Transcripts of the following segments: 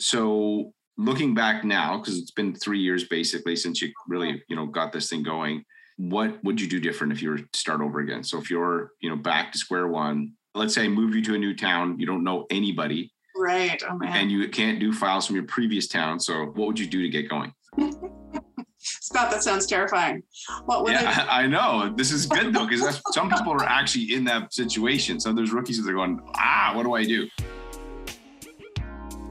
So looking back now, because it's been three years basically since you really, you know, got this thing going, what would you do different if you were to start over again? So if you're, you know, back to square one, let's say I move you to a new town, you don't know anybody. Right. Oh, and you can't do files from your previous town. So what would you do to get going? Scott, that sounds terrifying. What would yeah, I, I know. This is good though, because some people are actually in that situation. So there's rookies that are going, ah, what do I do?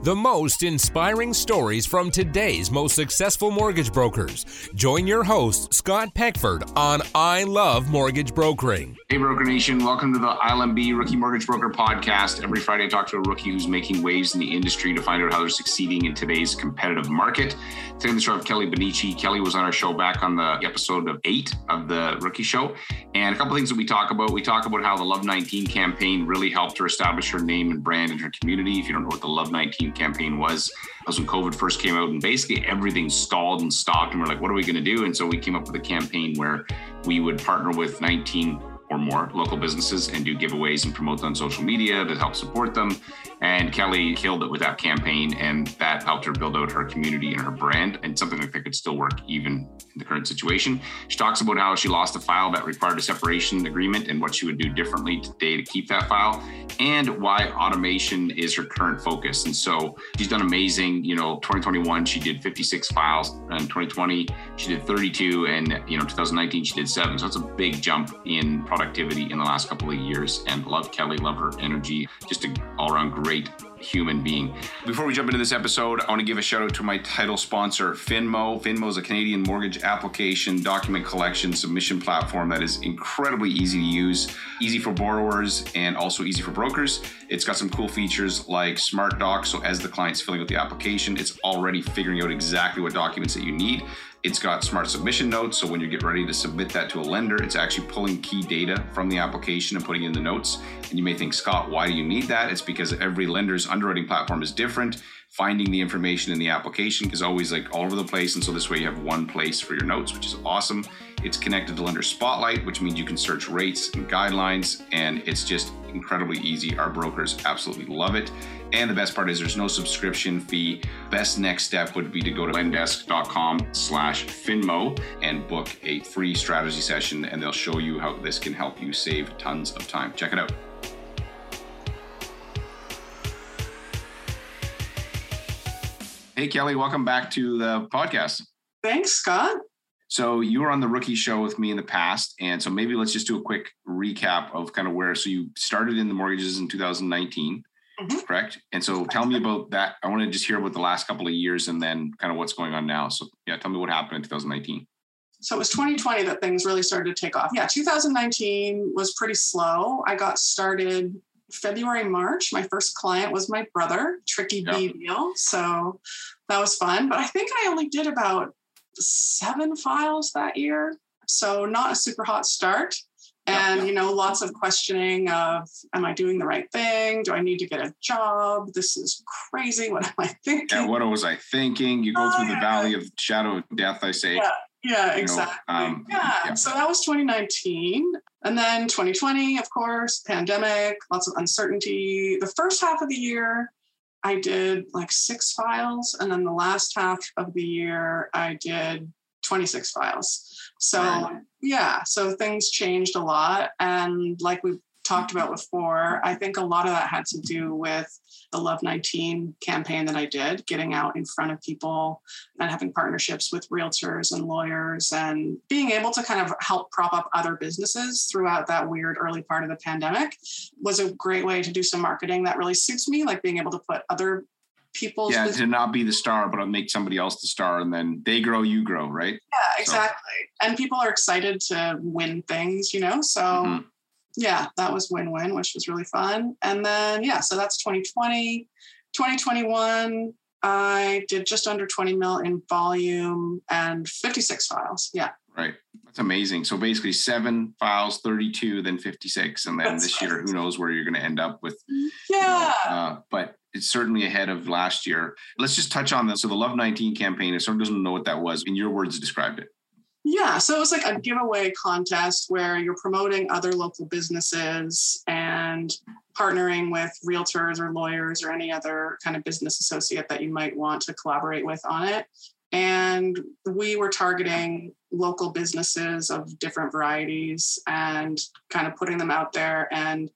The most inspiring stories from today's most successful mortgage brokers. Join your host, Scott Peckford, on I Love Mortgage Brokering. Hey, Broker Nation. Welcome to the ILMB Rookie Mortgage Broker podcast. Every Friday, I talk to a rookie who's making waves in the industry to find out how they're succeeding in today's competitive market. Today, on the show of Kelly Benici. Kelly was on our show back on the episode of eight of the Rookie Show. And a couple things that we talk about. We talk about how the Love 19 campaign really helped her establish her name and brand in her community. If you don't know what the Love 19 campaign was. Was when COVID first came out, and basically everything stalled and stopped. And we're like, what are we going to do? And so we came up with a campaign where we would partner with 19 or more local businesses and do giveaways and promote on social media to help support them. And Kelly killed it with that campaign, and that helped her build out her community and her brand, and something like that could still work even in the current situation. She talks about how she lost a file that required a separation agreement and what she would do differently today to keep that file, and why automation is her current focus. And so she's done amazing. You know, 2021 she did 56 files, and 2020 she did 32, and you know 2019 she did seven. So that's a big jump in productivity in the last couple of years. And love Kelly, love her energy, just an all-around great human being. Before we jump into this episode, I want to give a shout out to my title sponsor, Finmo. Finmo is a Canadian mortgage application, document collection, submission platform that is incredibly easy to use, easy for borrowers, and also easy for brokers. It's got some cool features like Smart Docs. So as the client's filling out the application, it's already figuring out exactly what documents that you need. It's got smart submission notes. So when you get ready to submit that to a lender, it's actually pulling key data from the application and putting in the notes. And you may think, Scott, why do you need that? It's because every lender's underwriting platform is different. Finding the information in the application is always like all over the place. And so this way you have one place for your notes, which is awesome. It's connected to Lender Spotlight, which means you can search rates and guidelines. And it's just incredibly easy. Our brokers absolutely love it. And the best part is there's no subscription fee. Best next step would be to go to lendesk.com slash finmo and book a free strategy session and they'll show you how this can help you save tons of time. Check it out. Hey, Kelly, welcome back to the podcast. Thanks, Scott. So you were on the rookie show with me in the past. And so maybe let's just do a quick recap of kind of where, so you started in the mortgages in 2019 mm-hmm. correct? And so tell me about that. I want to just hear about the last couple of years and then kind of what's going on now. So yeah, tell me what happened in 2019. So it was 2020 that things really started to take off. Yeah, 2019 was pretty slow. I got started February, March. My first client was my brother, Tricky yep. B deal. So that was fun. But I think I only did about seven files that year. So not a super hot start. And you know lots of questioning of am i doing the right thing? Do i need to get a job? This is crazy. What am i thinking? Yeah what was i thinking? You go oh, through yeah. the valley of shadow of death i say. Yeah, yeah exactly know, um, yeah. yeah. so that was 2019 and then 2020 of course pandemic lots of uncertainty. The first half of the year i did like six files and then the last half of the year i did 26 files so right. yeah, so things changed a lot. And like we talked about before, I think a lot of that had to do with the Love 19 campaign that I did, getting out in front of people and having partnerships with realtors and lawyers and being able to kind of help prop up other businesses throughout that weird early part of the pandemic was a great way to do some marketing that really suits me, like being able to put other people's yeah to not be the star but make somebody else the star and then they grow you grow right yeah exactly so. and people are excited to win things you know so mm-hmm. Yeah that was win-win which was really fun. And then yeah so that's 2020 2021 i did just under 20 mil in volume and 56 files yeah. Right that's amazing. So basically seven files 32 then 56 and then that's this year who knows where you're going to end up with yeah you know, uh, but it's certainly ahead of last year. Let's just touch on this. So the Love 19 campaign, if someone doesn't know what that was, in your words, described it. Yeah, so it was like a giveaway contest where you're promoting other local businesses and partnering with realtors or lawyers or any other kind of business associate that you might want to collaborate with on it. And we were targeting local businesses of different varieties and kind of putting them out there and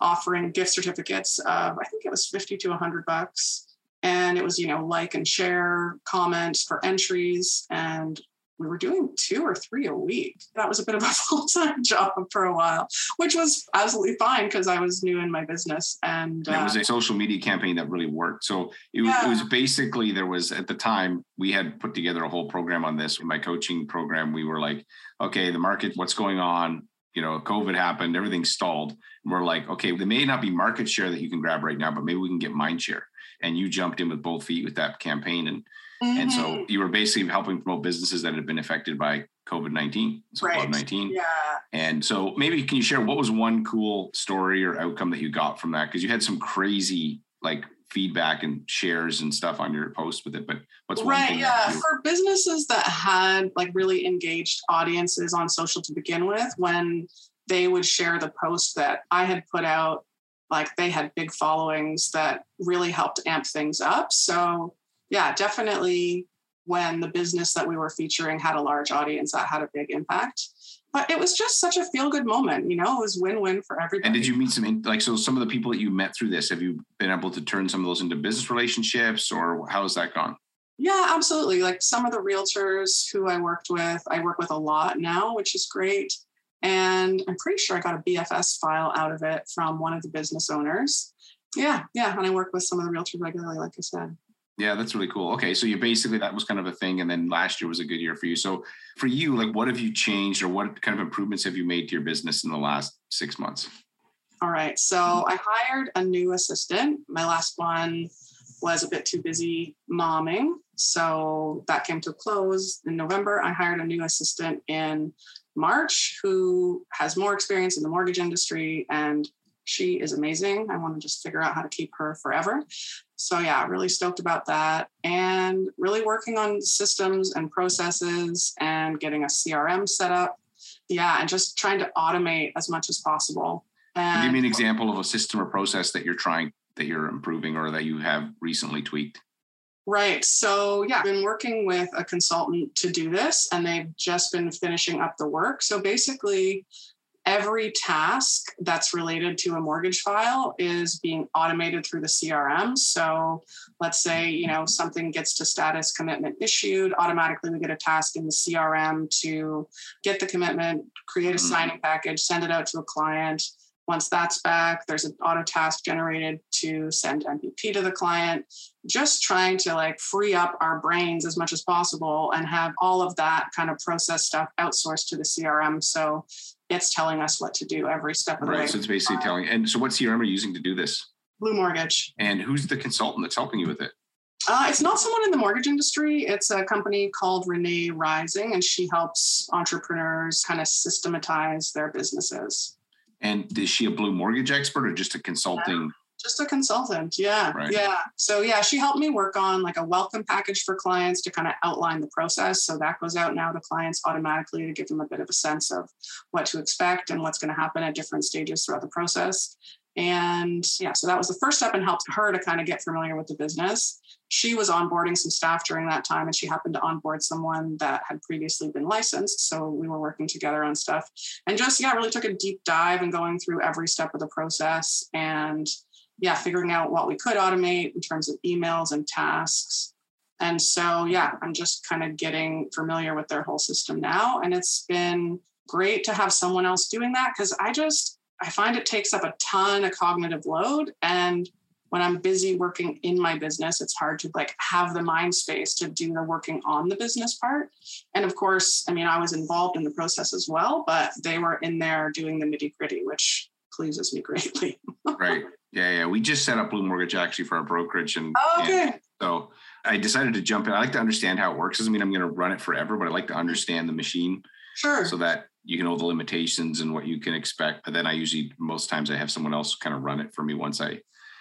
offering gift certificates of, I think it was 50 to 100 bucks. And it was, you know, like and share, comment for entries. And we were doing two or three a week. That was a bit of a full time job for a while, which was absolutely fine because I was new in my business. And uh, it was a social media campaign that really worked. So it, yeah. it was basically there was at the time we had put together a whole program on this. In my coaching program, we were like, okay, the market, what's going on? You know, COVID happened, everything stalled. And we're like, okay, there may not be market share that you can grab right now, but maybe we can get mind share. And you jumped in with both feet with that campaign and Mm-hmm. And so mm-hmm. you were basically helping promote businesses that had been affected by COVID 19, so right. 19. Yeah. And so maybe can you share what was one cool story or outcome that you got from that? Because you had some crazy like feedback and shares and stuff on your post with it. But what's right? yeah, for businesses that had like really engaged audiences on social to begin with, when they would share the post that I had put out, like they had big followings that really helped amp things up. So yeah, definitely when the business that we were featuring had a large audience, that had a big impact. But it was just such a feel good moment, you know, it was win win for everybody. And did you meet some, like, so some of the people that you met through this, have you been able to turn some of those into business relationships or how's that gone? Yeah, absolutely. Like some of the realtors who I worked with, I work with a lot now, which is great. And I'm pretty sure I got a BFS file out of it from one of the business owners. Yeah, yeah. And I work with some of the realtors regularly, like I said. Yeah, that's really cool. Okay, so you basically that was kind of a thing, and then last year was a good year for you. So for you, like, what have you changed, or what kind of improvements have you made to your business in the last six months? All right, so I hired a new assistant. My last one was a bit too busy momming, so that came to a close in November. I hired a new assistant in March who has more experience in the mortgage industry and she is amazing. I want to just figure out how to keep her forever. So, yeah, really stoked about that and really working on systems and processes and getting a CRM set up. Yeah, and just trying to automate as much as possible. And Give me an example of a system or process that you're trying, that you're improving or that you have recently tweaked. Right. So, yeah, I've been working with a consultant to do this, and they've just been finishing up the work. So, basically, every task that's related to a mortgage file is being automated through the CRM. So let's say, you know, something gets to status commitment issued, automatically we get a task in the CRM to get the commitment, create a mm-hmm. signing package, send it out to a client. Once that's back, there's an auto task generated to send MPP to the client. Just trying to like free up our brains as much as possible and have all of that kind of process stuff outsourced to the CRM. So it's telling us what to do every step of the right, way. So it's basically um, telling. And so, what CRM are you using to do this? Blue Mortgage. And who's the consultant that's helping you with it? Uh, it's not someone in the mortgage industry. It's a company called Renee Rising, and she helps entrepreneurs kind of systematize their businesses. And is she a Blue Mortgage expert or just a consulting? Just a consultant. Yeah right. yeah. So yeah she helped me work on like a welcome package for clients to kind of outline the process. So that goes out now to clients automatically to give them a bit of a sense of what to expect and what's going to happen at different stages throughout the process. And yeah so that was the first step and helped her to kind of get familiar with the business. She was onboarding some staff during that time and she happened to onboard someone that had previously been licensed. So we were working together on stuff and just yeah really took a deep dive and going through every step of the process and yeah, figuring out what we could automate in terms of emails and tasks. And so, yeah, I'm just kind of getting familiar with their whole system now. And it's been great to have someone else doing that because I just, I find it takes up a ton of cognitive load. And when I'm busy working in my business, it's hard to like have the mind space to do the working on the business part. And of course, I mean, I was involved in the process as well, but they were in there doing the nitty gritty, which pleases me greatly. right. Yeah, yeah. We just set up Blue Mortgage actually for our brokerage, and, oh, okay. And so I decided to jump in. I like to understand how it works. Doesn't mean I'm going to run it forever, but I like to understand the machine. Sure. So that you can know the limitations and what you can expect. But then I usually most times I have someone else kind of run it for me once I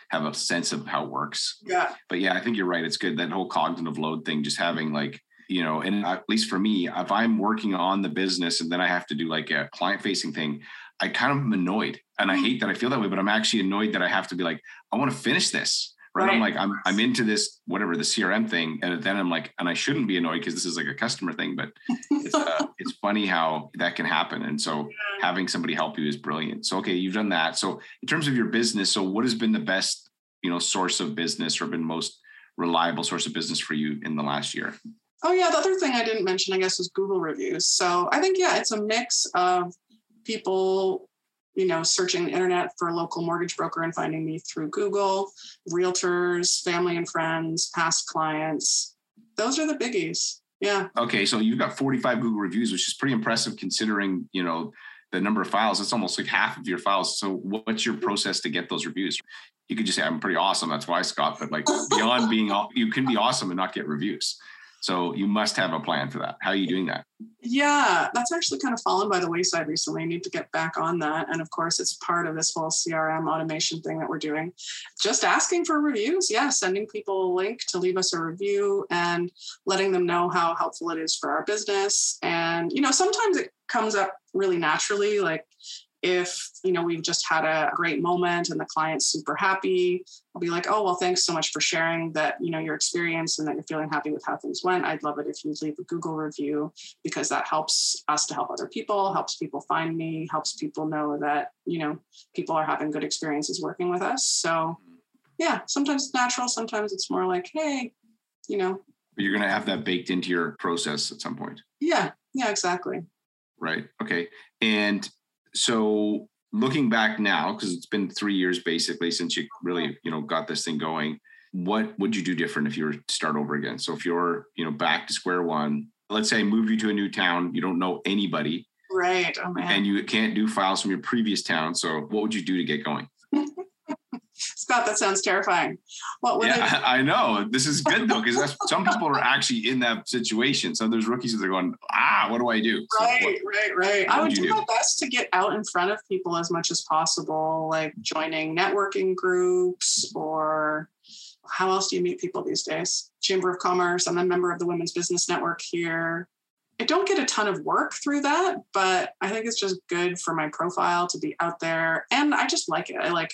have a sense of how it works. Yeah. But yeah, I think you're right. It's good that whole cognitive load thing. Just having like you know, and at least for me, if I'm working on the business and then I have to do like a client facing thing, I kind of am annoyed. And I mm. hate that I feel that way, but I'm actually annoyed that I have to be like, I want to finish this. Right? right. I'm like, I'm I'm into this, whatever the CRM thing. And then I'm like, and I shouldn't be annoyed because this is like a customer thing, but it's uh, it's funny how that can happen. And so yeah. having somebody help you is brilliant. So okay, you've done that. So in terms of your business, so what has been the best, you know, source of business or been most reliable source of business for you in the last year? Oh yeah, the other thing I didn't mention, I guess, was Google reviews. So I think yeah, it's a mix of people you know, searching the internet for a local mortgage broker and finding me through Google, realtors, family and friends, past clients. Those are the biggies. Yeah. Okay. So you've got 45 Google reviews, which is pretty impressive considering, you know, the number of files. It's almost like half of your files. So what's your process to get those reviews? You could just say, I'm pretty awesome. That's why Scott, but like beyond being, you can be awesome and not get reviews. So you must have a plan for that. How are you doing that? Yeah, that's actually kind of fallen by the wayside recently. I need to get back on that. And of course, it's part of this whole CRM automation thing that we're doing. Just asking for reviews. Yeah, sending people a link to leave us a review and letting them know how helpful it is for our business. And, you know, sometimes it comes up really naturally. Like if you know we've just had a great moment and the client's super happy i'll be like oh well thanks so much for sharing that you know your experience and that you're feeling happy with how things went. I'd love it if you leave a google review because that helps us to help other people helps people find me helps people know that you know people are having good experiences working with us. So yeah sometimes it's natural sometimes it's more like hey you know. You're going to have that baked into your process at some point. Yeah yeah exactly. Right okay. And so looking back now, because it's been three years basically since you really, you know, got this thing going, what would you do different if you were to start over again? So if you're, you know, back to square one, let's say I moved you to a new town, you don't know anybody. Right. Oh, and you can't do files from your previous town. So what would you do to get going? Scott, that sounds terrifying. What would yeah, I, I know. This is good though, because some people are actually in that situation. So there's rookies that are going, ah, what do I do? Right, so what, right, right. I would do, do my best to get out in front of people as much as possible, like joining networking groups or how else do you meet people these days? Chamber of Commerce. I'm a member of the Women's Business Network here. I don't get a ton of work through that, but I think it's just good for my profile to be out there. And I just like it. I like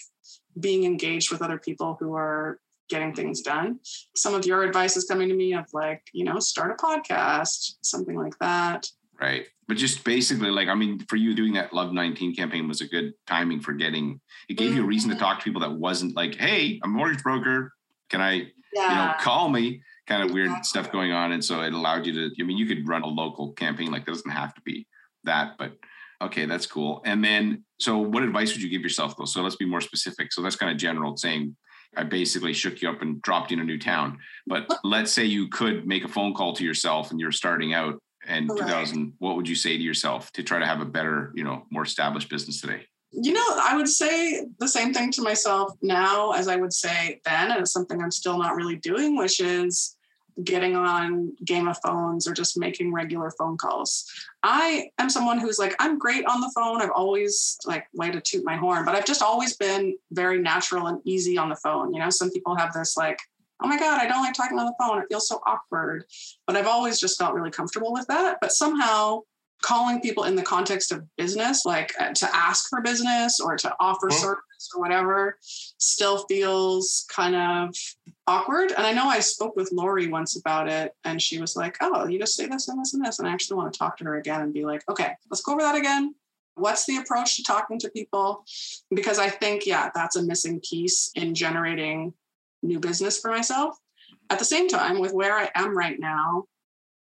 being engaged with other people who are getting things done. Some of your advice is coming to me of like, you know, start a podcast, something like that. Right. But just basically, like, I mean, for you doing that Love 19 campaign was a good timing for getting, it gave mm-hmm. you a reason to mm-hmm. talk to people that wasn't like, hey, I'm a mortgage broker. Can I, yeah. you know, call me? Kind of weird exactly. stuff going on. And so it allowed you to, I mean, you could run a local campaign, like, it doesn't have to be that, but Okay, that's cool. And then, so what advice would you give yourself though? So let's be more specific. So that's kind of general saying, I basically shook you up and dropped you in a new town. But let's say you could make a phone call to yourself and you're starting out in right. 2000. What would you say to yourself to try to have a better, you know, more established business today? You know, I would say the same thing to myself now as I would say then, and it's something I'm still not really doing, which is getting on game of phones or just making regular phone calls. I am someone who's like, I'm great on the phone. I've always like way to toot my horn, but I've just always been very natural and easy on the phone. You know, some people have this like, oh my God, I don't like talking on the phone. It feels so awkward. But I've always just felt really comfortable with that. But somehow calling people in the context of business, like uh, to ask for business or to offer mm-hmm. service or whatever, still feels kind of awkward. And I know I spoke with Lori once about it, and she was like, "Oh, you just say this and this and this," and I actually want to talk to her again and be like, "Okay, let's go over that again." What's the approach to talking to people? Because I think, yeah, that's a missing piece in generating new business for myself. At the same time, with where I am right now,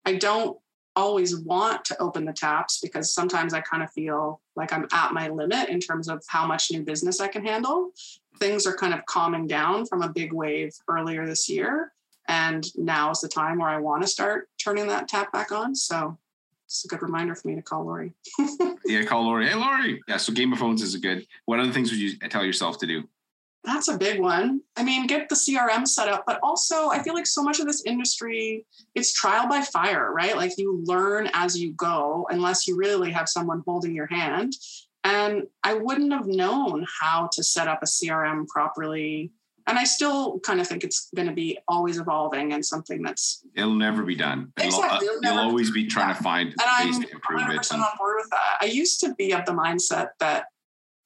I don't always want to open the taps because sometimes I kind of feel like I'm at my limit in terms of how much new business I can handle. Things are kind of calming down from a big wave earlier this year. And now is the time where I want to start turning that tap back on. So it's a good reminder for me to call Lori. yeah, call Lori. Hey, Lori. Yeah, so Game of Phones is a good. What other things would you tell yourself to do? That's a big one. I mean, get the CRM set up, but also I feel like so much of this industry, it's trial by fire, right? Like you learn as you go, unless you really have someone holding your hand. And I wouldn't have known how to set up a CRM properly and I still kind of think it's going to be always evolving and something that's it'll never be done. Exactly. It'll, you'll always be trying to find and ways I'm to improve 100% it. And, on board with that. I used to be of the mindset that,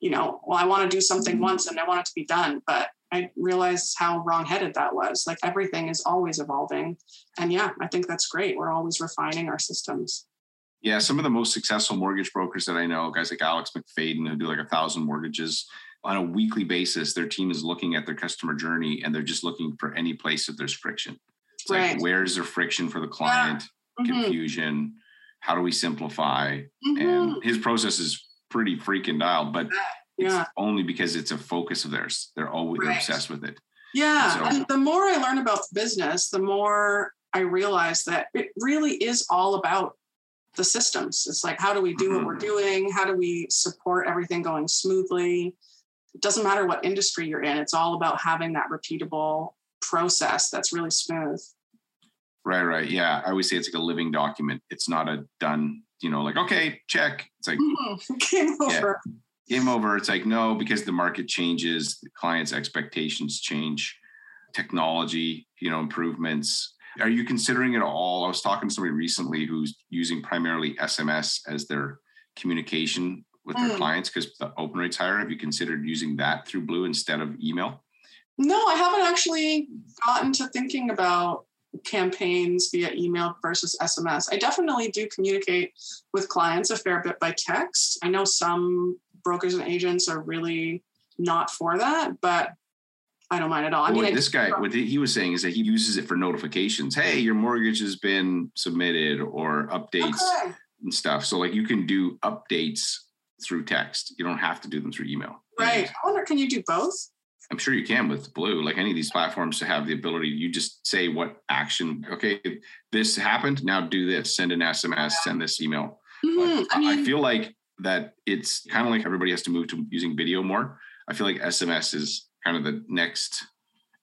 you know, well, I want to do something mm-hmm. once and I want it to be done, but I realized how wrongheaded that was. Like everything is always evolving, and yeah, I think that's great. We're always refining our systems. Yeah, some of the most successful mortgage brokers that I know, guys like Alex McFadden, who do like a thousand mortgages on a weekly basis, their team is looking at their customer journey and they're just looking for any place that there's friction. It's right. like where's there friction for the client, yeah. mm-hmm. confusion, how do we simplify? Mm-hmm. And his process is pretty freaking dialed, but yeah. it's only because it's a focus of theirs. They're always right. obsessed with it. Yeah. So, and the more I learn about the business, the more I realize that it really is all about the systems. It's like, how do we do what we're mm-hmm. doing? How do we support everything going smoothly? It doesn't matter what industry you're in, it's all about having that repeatable process that's really smooth. Right, right. Yeah. I always say it's like a living document. It's not a done, you know, like, okay, check. It's like mm-hmm. game over. Yeah, game over. It's like, no, because the market changes, the client's expectations change, technology, you know, improvements are you considering it all? I was talking to somebody recently who's using primarily SMS as their communication with their mm. clients because the open rate's higher. Have you considered using that through Blue instead of email? No, I haven't actually gotten to thinking about campaigns via email versus SMS. I definitely do communicate with clients a fair bit by text. I know some brokers and agents are really not for that, but I don't mind at all. I mean, this guy, what he was saying is that he uses it for notifications. Hey, your mortgage has been submitted or updates okay. and stuff. So like you can do updates through text. You don't have to do them through email. Right. I wonder, can you do both? I'm sure you can with Blue, like any of these platforms to have the ability, you just say what action, okay, this happened, now do this, send an SMS, yeah. send this email. Mm-hmm. I, mean, I feel like that it's kind of like everybody has to move to using video more. I feel like SMS is kind of the next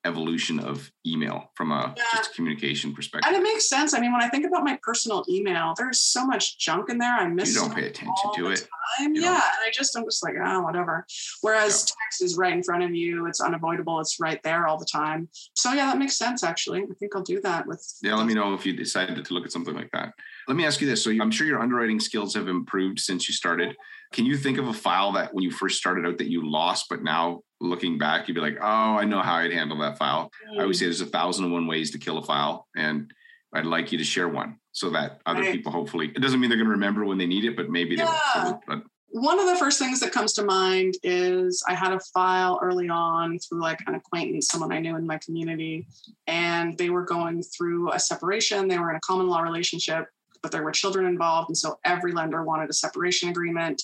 evolution of email from a yeah. just communication perspective. And it makes sense. I mean, when I think about my personal email, there's so much junk in there. I miss. You don't pay attention to it. Yeah, and I just I'm just like ah, oh, whatever. Whereas yeah. text is right in front of you. It's unavoidable. It's right there all the time. So yeah, that makes sense. Actually, I think I'll do that with. Yeah, let me know if you decided to look at something like that. Let me ask you this. So I'm sure your underwriting skills have improved since you started. Can you think of a file that when you first started out that you lost, but now looking back, you'd be like, oh, I know how I'd handle that file. Mm. I always say there's a thousand and one ways to kill a file. And I'd like you to share one so that other right. people hopefully, it doesn't mean they're going to remember when they need it, but maybe yeah. they will. But one of the first things that comes to mind is I had a file early on through like an acquaintance, someone I knew in my community, and they were going through a separation. They were in a common law relationship, but there were children involved. And so every lender wanted a separation agreement.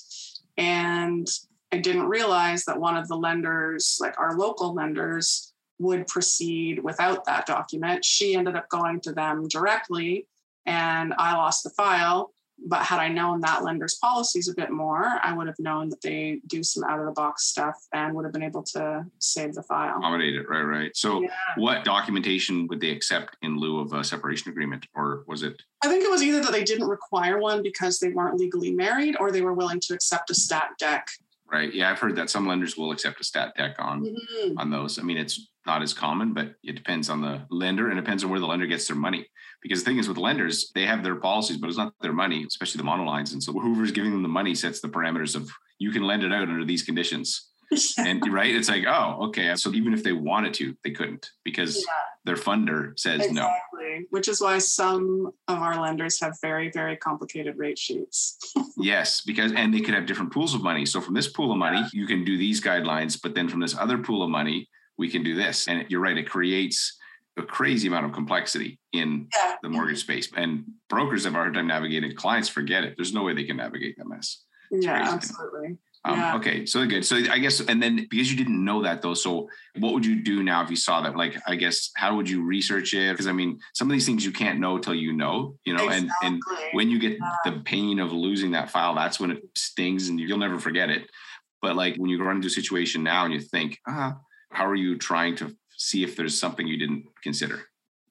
And I didn't realize that one of the lenders, like our local lenders, would proceed without that document. She ended up going to them directly, and I lost the file. But had I known that lender's policies a bit more, I would have known that they do some out of the box stuff and would have been able to save the file. Accommodate it, right, right. So, yeah. what documentation would they accept in lieu of a separation agreement, or was it? I think it was either that they didn't require one because they weren't legally married, or they were willing to accept a stat dec right? Yeah, I've heard that some lenders will accept a stat dec on mm-hmm. on those. I mean, it's not as common, but it depends on the lender and it depends on where the lender gets their money. Because the thing is with lenders, they have their policies, but it's not their money, especially the monolines. And so whoever's giving them the money sets the parameters of you can lend it out under these conditions. and right, it's like, oh, okay. So even if they wanted to, they couldn't because yeah. Their funder says exactly. no. Which is why some of our lenders have very, very complicated rate sheets. yes, because and they could have different pools of money. So from this pool of money, yeah. you can do these guidelines, but then from this other pool of money, we can do this. And you're right, it creates a crazy amount of complexity in yeah. the mortgage space. And brokers have a hard time navigating. Clients forget it. There's no way they can navigate that mess. It's yeah, crazy. absolutely. Um, yeah. Okay, so good. So I guess, and then because you didn't know that though, so what would you do now if you saw that? Like, I guess, how would you research it? Because I mean, some of these things you can't know till you know, you know, exactly. and and when you get yeah. the pain of losing that file, that's when it stings, and you'll never forget it. But like when you run into a situation now and you think, ah, how are you trying to see if there's something you didn't consider?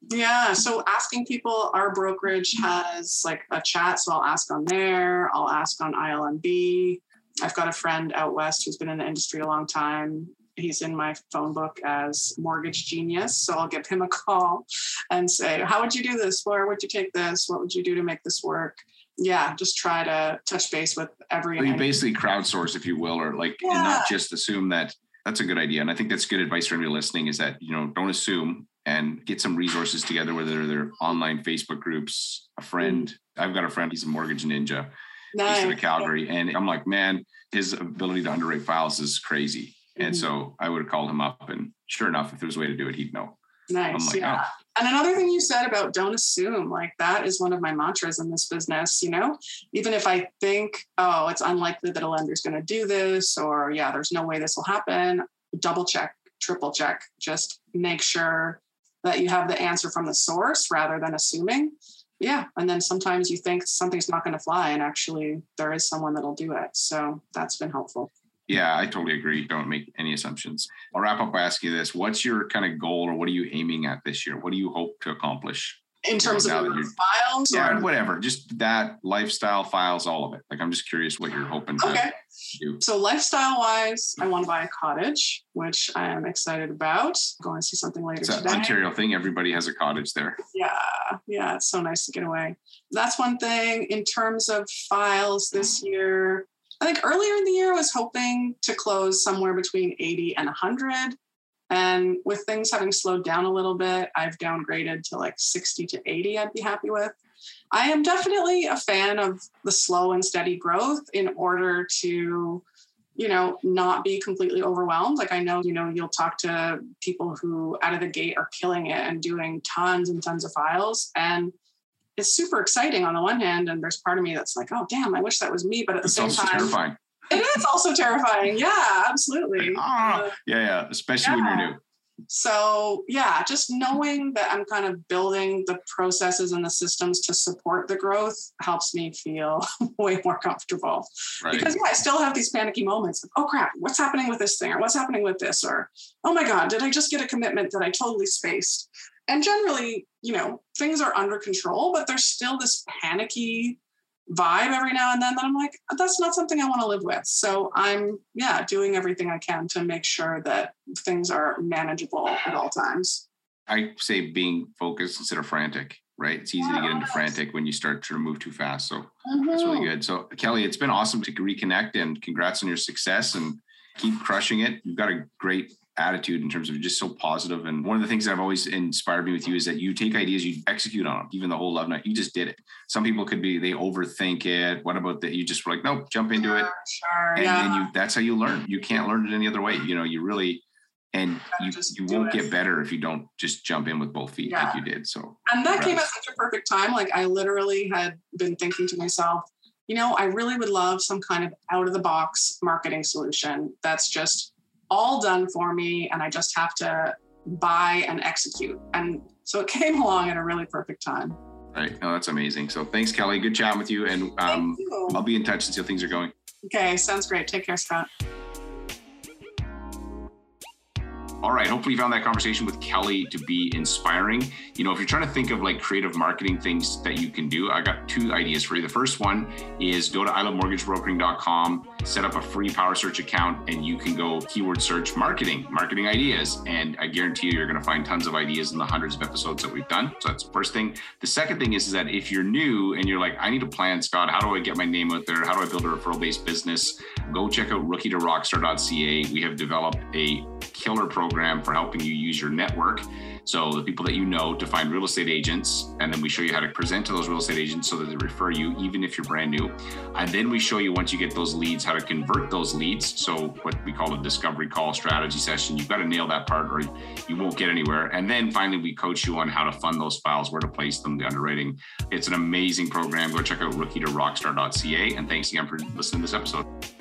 Yeah. So asking people, our brokerage has like a chat. So I'll ask on there, I'll ask on ILMB. I've got a friend out west who's been in the industry a long time. He's in my phone book as Mortgage Genius. So I'll give him a call and say, How would you do this? Where would you take this? What would you do to make this work? Yeah, just try to touch base with every. So you basically crowdsource, if you will, or like, yeah. and not just assume that that's a good idea. And I think that's good advice for anybody listening is that, you know, don't assume and get some resources together, whether they're online Facebook groups, a friend. Mm-hmm. I've got a friend, he's a mortgage ninja. Nice. He's in Calgary. And I'm like, man, his ability to underwrite files is crazy. Mm-hmm. And so I would have called him up and sure enough, if there was a way to do it, he'd know. Nice. Like, yeah. Oh. And another thing you said about don't assume, like that is one of my mantras in this business. You know, even if I think, oh, it's unlikely that a lender's going to do this, or yeah, there's no way this will happen, double check, triple check, just make sure that you have the answer from the source rather than assuming. Yeah. And then sometimes you think something's not going to fly, and actually there is someone that'll do it. So that's been helpful. Yeah, I totally agree. Don't make any assumptions. I'll wrap up by asking you this. What's your kind of goal or what are you aiming at this year? What do you hope to accomplish? In terms of files? Yeah, or? whatever. Just that lifestyle files, all of it. Like I'm just curious what you're hoping to okay. do. So lifestyle wise, I want to buy a cottage, which I am excited about. Going to see something later it's today. Ontario thing. Everybody has a cottage there. Yeah. Yeah. It's so nice to get away. That's one thing. In terms of files this year, I think earlier in the year I was hoping to close somewhere between 80 and 100. And with things having slowed down a little bit, I've downgraded to like 60 to 80, I'd be happy with. I am definitely a fan of the slow and steady growth in order to, you know, not be completely overwhelmed. Like I know, you know, you'll talk to people who out of the gate are killing it and doing tons and tons of files. And it's super exciting on the one hand, and there's part of me that's like, oh damn, I wish that was me. But at the it's same time, terrifying. It is also terrifying. Yeah, absolutely. Ah, uh, yeah, yeah, especially yeah. when you're new. So yeah, just knowing that I'm kind of building the processes and the systems to support the growth helps me feel way more comfortable. Right. Because yeah, I still have these panicky moments. Of, oh crap, what's happening with this thing? Or what's happening with this? Or oh my God, did I just get a commitment that I totally spaced? and generally, you know, things are under control, but there's still this panicky vibe every now and then that I'm like, that's not something I want to live with. So I'm, yeah, doing everything I can to make sure that things are manageable at all times. I say being focused instead of frantic, right? It's easy to get into frantic when you start to move too fast. So mm-hmm. that's really good. So, Kelly, it's been awesome to reconnect and congrats on your success and keep crushing it. You've got a great attitude in terms of just so positive. And one of the things that I've always inspired me with you is that you take ideas, you execute on them. Even the whole love night, you just did it. Some people could be they overthink it. What about that? You just were like, nope, jump into it. Sure, and yeah. then you that's how you learn. You can't learn it any other way. You know, you really and you, you won't it. get better if you don't just jump in with both feet yeah. like you did. So and that came at such a perfect time. Like I literally had been thinking to myself, you know, I really would love some kind of out of the box marketing solution that's just all done for me and I just have to buy and execute. And so it came along at a really perfect time. Right. No, that's amazing. So thanks, Kelly. Good chatting with you. And um, you. I'll be in touch and see how things are going. Okay. Sounds great. Take care, Scott. All right. Hopefully, you found that conversation with Kelly to be inspiring. You know, if you're trying to think of like creative marketing things that you can do, I got two ideas for you. The first one is go to ilovemortgagebrokering.com, set up a free Power Search account, and you can go keyword search marketing, marketing ideas. And I guarantee you, you're going to find tons of ideas in the hundreds of episodes that we've done. So that's the first thing. The second thing is, is that if you're new and you're like, I need a plan, Scott, how do I get my name out there? How do I build a referral based business? Go check out rookie to rockstar.ca. We have developed a killer program for helping you use your network. So the people that you know to find real estate agents, and then we show you how to present to those real estate agents so that they refer you, even if you're brand new. And then we show you once you get those leads, how to convert those leads. So what we call a discovery call strategy session. You've got to nail that part or you won't get anywhere. And then finally, we coach you on how to fund those files, where to place them, the underwriting. It's an amazing program. Go check out rookie to rockstar.ca. And thanks again for listening to this episode.